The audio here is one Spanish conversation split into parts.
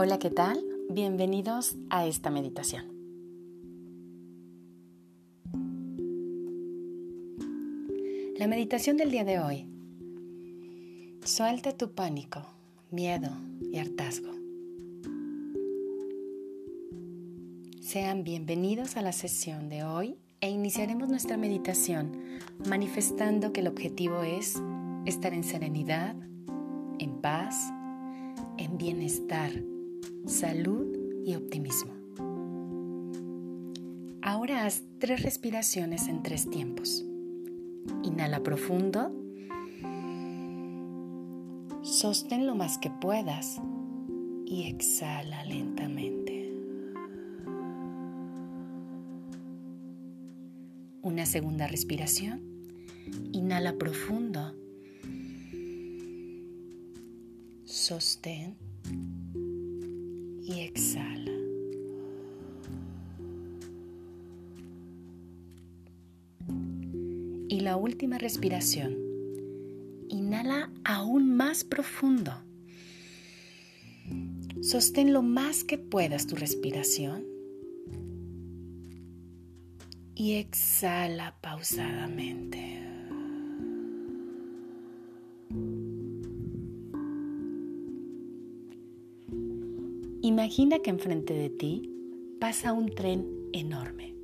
Hola, ¿qué tal? Bienvenidos a esta meditación. La meditación del día de hoy. Suelta tu pánico, miedo y hartazgo. Sean bienvenidos a la sesión de hoy e iniciaremos nuestra meditación manifestando que el objetivo es estar en serenidad, en paz, en bienestar, salud y optimismo. Ahora haz tres respiraciones en tres tiempos. Inhala profundo. Sostén lo más que puedas y exhala lentamente. Una segunda respiración. Inhala profundo. Sostén y exhala. Y la última respiración. Inhala aún más profundo. Sostén lo más que puedas tu respiración. Y exhala pausadamente. Imagina que enfrente de ti pasa un tren enorme,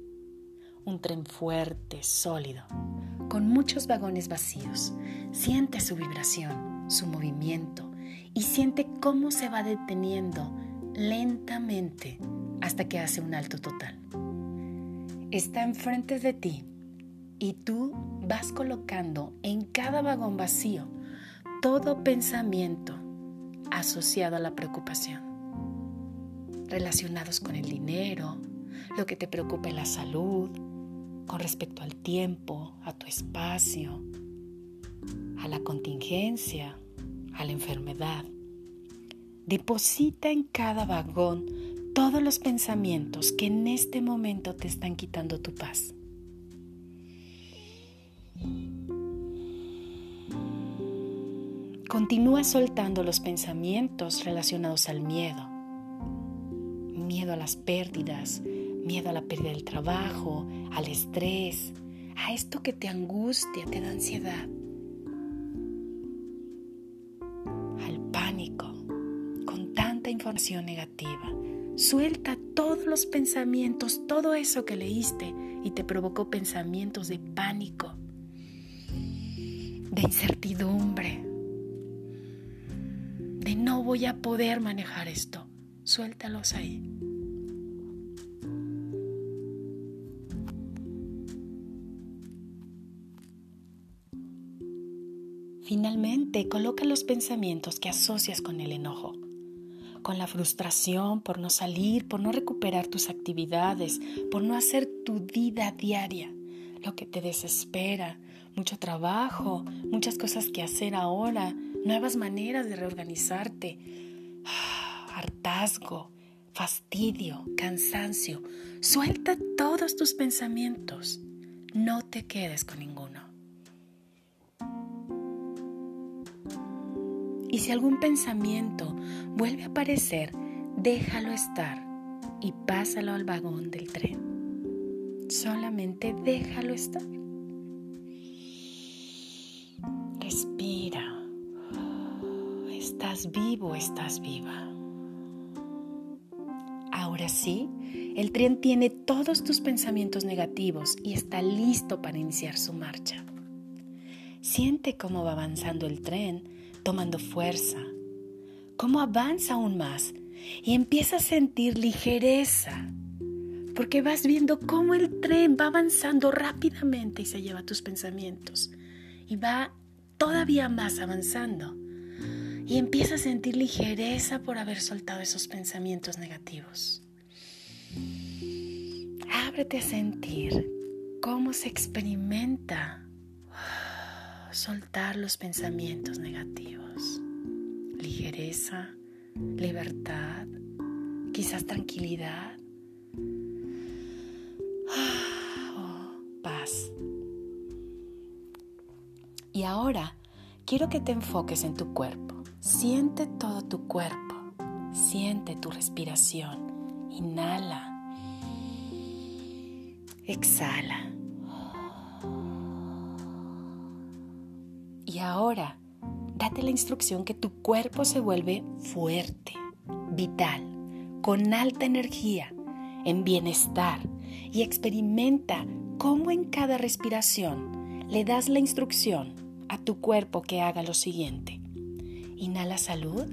un tren fuerte, sólido, con muchos vagones vacíos. Siente su vibración, su movimiento y siente cómo se va deteniendo lentamente hasta que hace un alto total. Está enfrente de ti y tú vas colocando en cada vagón vacío todo pensamiento asociado a la preocupación relacionados con el dinero, lo que te preocupa en la salud, con respecto al tiempo, a tu espacio, a la contingencia, a la enfermedad. Deposita en cada vagón todos los pensamientos que en este momento te están quitando tu paz. Continúa soltando los pensamientos relacionados al miedo, miedo a las pérdidas, miedo a la pérdida del trabajo, al estrés, a esto que te angustia, te da ansiedad, al pánico, con tanta información negativa. Suelta todos los pensamientos, todo eso que leíste y te provocó pensamientos de pánico, de incertidumbre, de no voy a poder manejar esto. Suéltalos ahí. Finalmente, coloca los pensamientos que asocias con el enojo, con la frustración por no salir, por no recuperar tus actividades, por no hacer tu vida diaria, lo que te desespera, mucho trabajo, muchas cosas que hacer ahora, nuevas maneras de reorganizarte, hartazgo, fastidio, cansancio. Suelta todos tus pensamientos. No te quedes con ninguno. Y si algún pensamiento vuelve a aparecer, déjalo estar y pásalo al vagón del tren. Solamente déjalo estar. Respira. Estás vivo, estás viva. Ahora sí, el tren tiene todos tus pensamientos negativos y está listo para iniciar su marcha. Siente cómo va avanzando el tren tomando fuerza, cómo avanza aún más y empieza a sentir ligereza, porque vas viendo cómo el tren va avanzando rápidamente y se lleva tus pensamientos y va todavía más avanzando y empieza a sentir ligereza por haber soltado esos pensamientos negativos. Ábrete a sentir cómo se experimenta soltar los pensamientos negativos. Ligereza, libertad, quizás tranquilidad. Oh, paz. Y ahora quiero que te enfoques en tu cuerpo. Siente todo tu cuerpo. Siente tu respiración. Inhala. Exhala. Ahora, date la instrucción que tu cuerpo se vuelve fuerte, vital, con alta energía, en bienestar y experimenta cómo en cada respiración le das la instrucción a tu cuerpo que haga lo siguiente. Inhala salud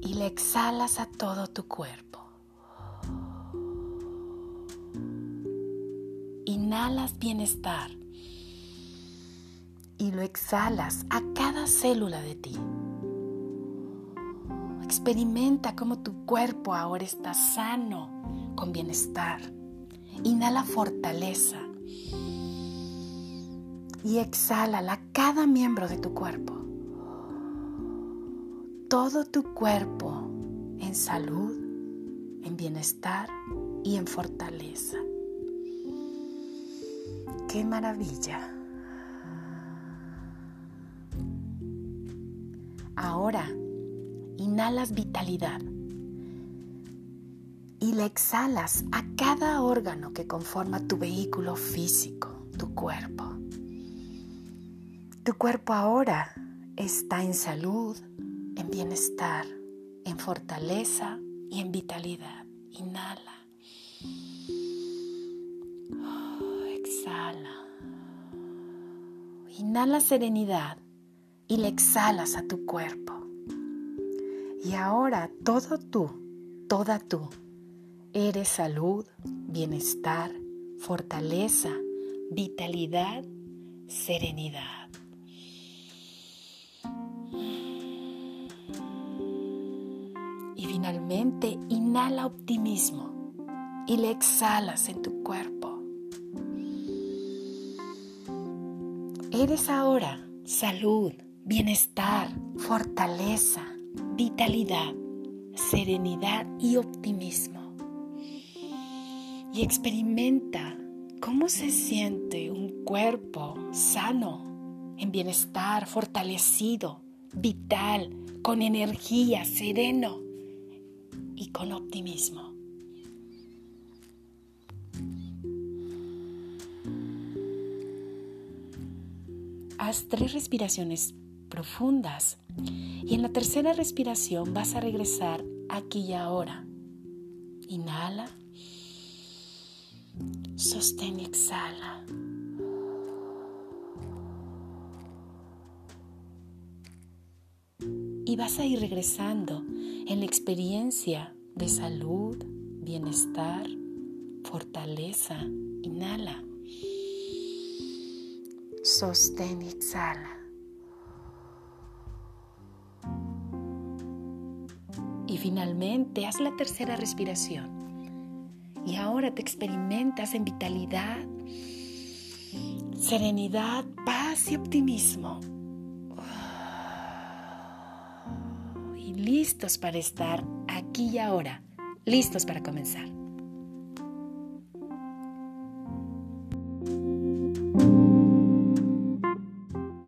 y le exhalas a todo tu cuerpo. Inhalas bienestar y lo exhalas a cada célula de ti. Experimenta cómo tu cuerpo ahora está sano, con bienestar. Inhala fortaleza y exhala a cada miembro de tu cuerpo. Todo tu cuerpo en salud, en bienestar y en fortaleza. ¡Qué maravilla! Ahora, inhalas vitalidad y le exhalas a cada órgano que conforma tu vehículo físico, tu cuerpo. Tu cuerpo ahora está en salud, en bienestar, en fortaleza y en vitalidad. Inhala. exhala. Inhala serenidad y le exhalas a tu cuerpo. Y ahora todo tú, toda tú, eres salud, bienestar, fortaleza, vitalidad, serenidad. Y finalmente inhala optimismo y le exhalas en tu cuerpo. Eres ahora salud, bienestar, fortaleza, vitalidad, serenidad y optimismo. Y experimenta cómo se siente un cuerpo sano, en bienestar, fortalecido, vital, con energía, sereno y con optimismo. Haz tres respiraciones profundas y en la tercera respiración vas a regresar aquí y ahora. Inhala, sostén y exhala. Y vas a ir regresando en la experiencia de salud, bienestar, fortaleza. Inhala. Sostén y exhala. Finalmente haz la tercera respiración. Y ahora te experimentas en vitalidad, serenidad, paz y optimismo. Y listos para estar aquí y ahora, listos para comenzar.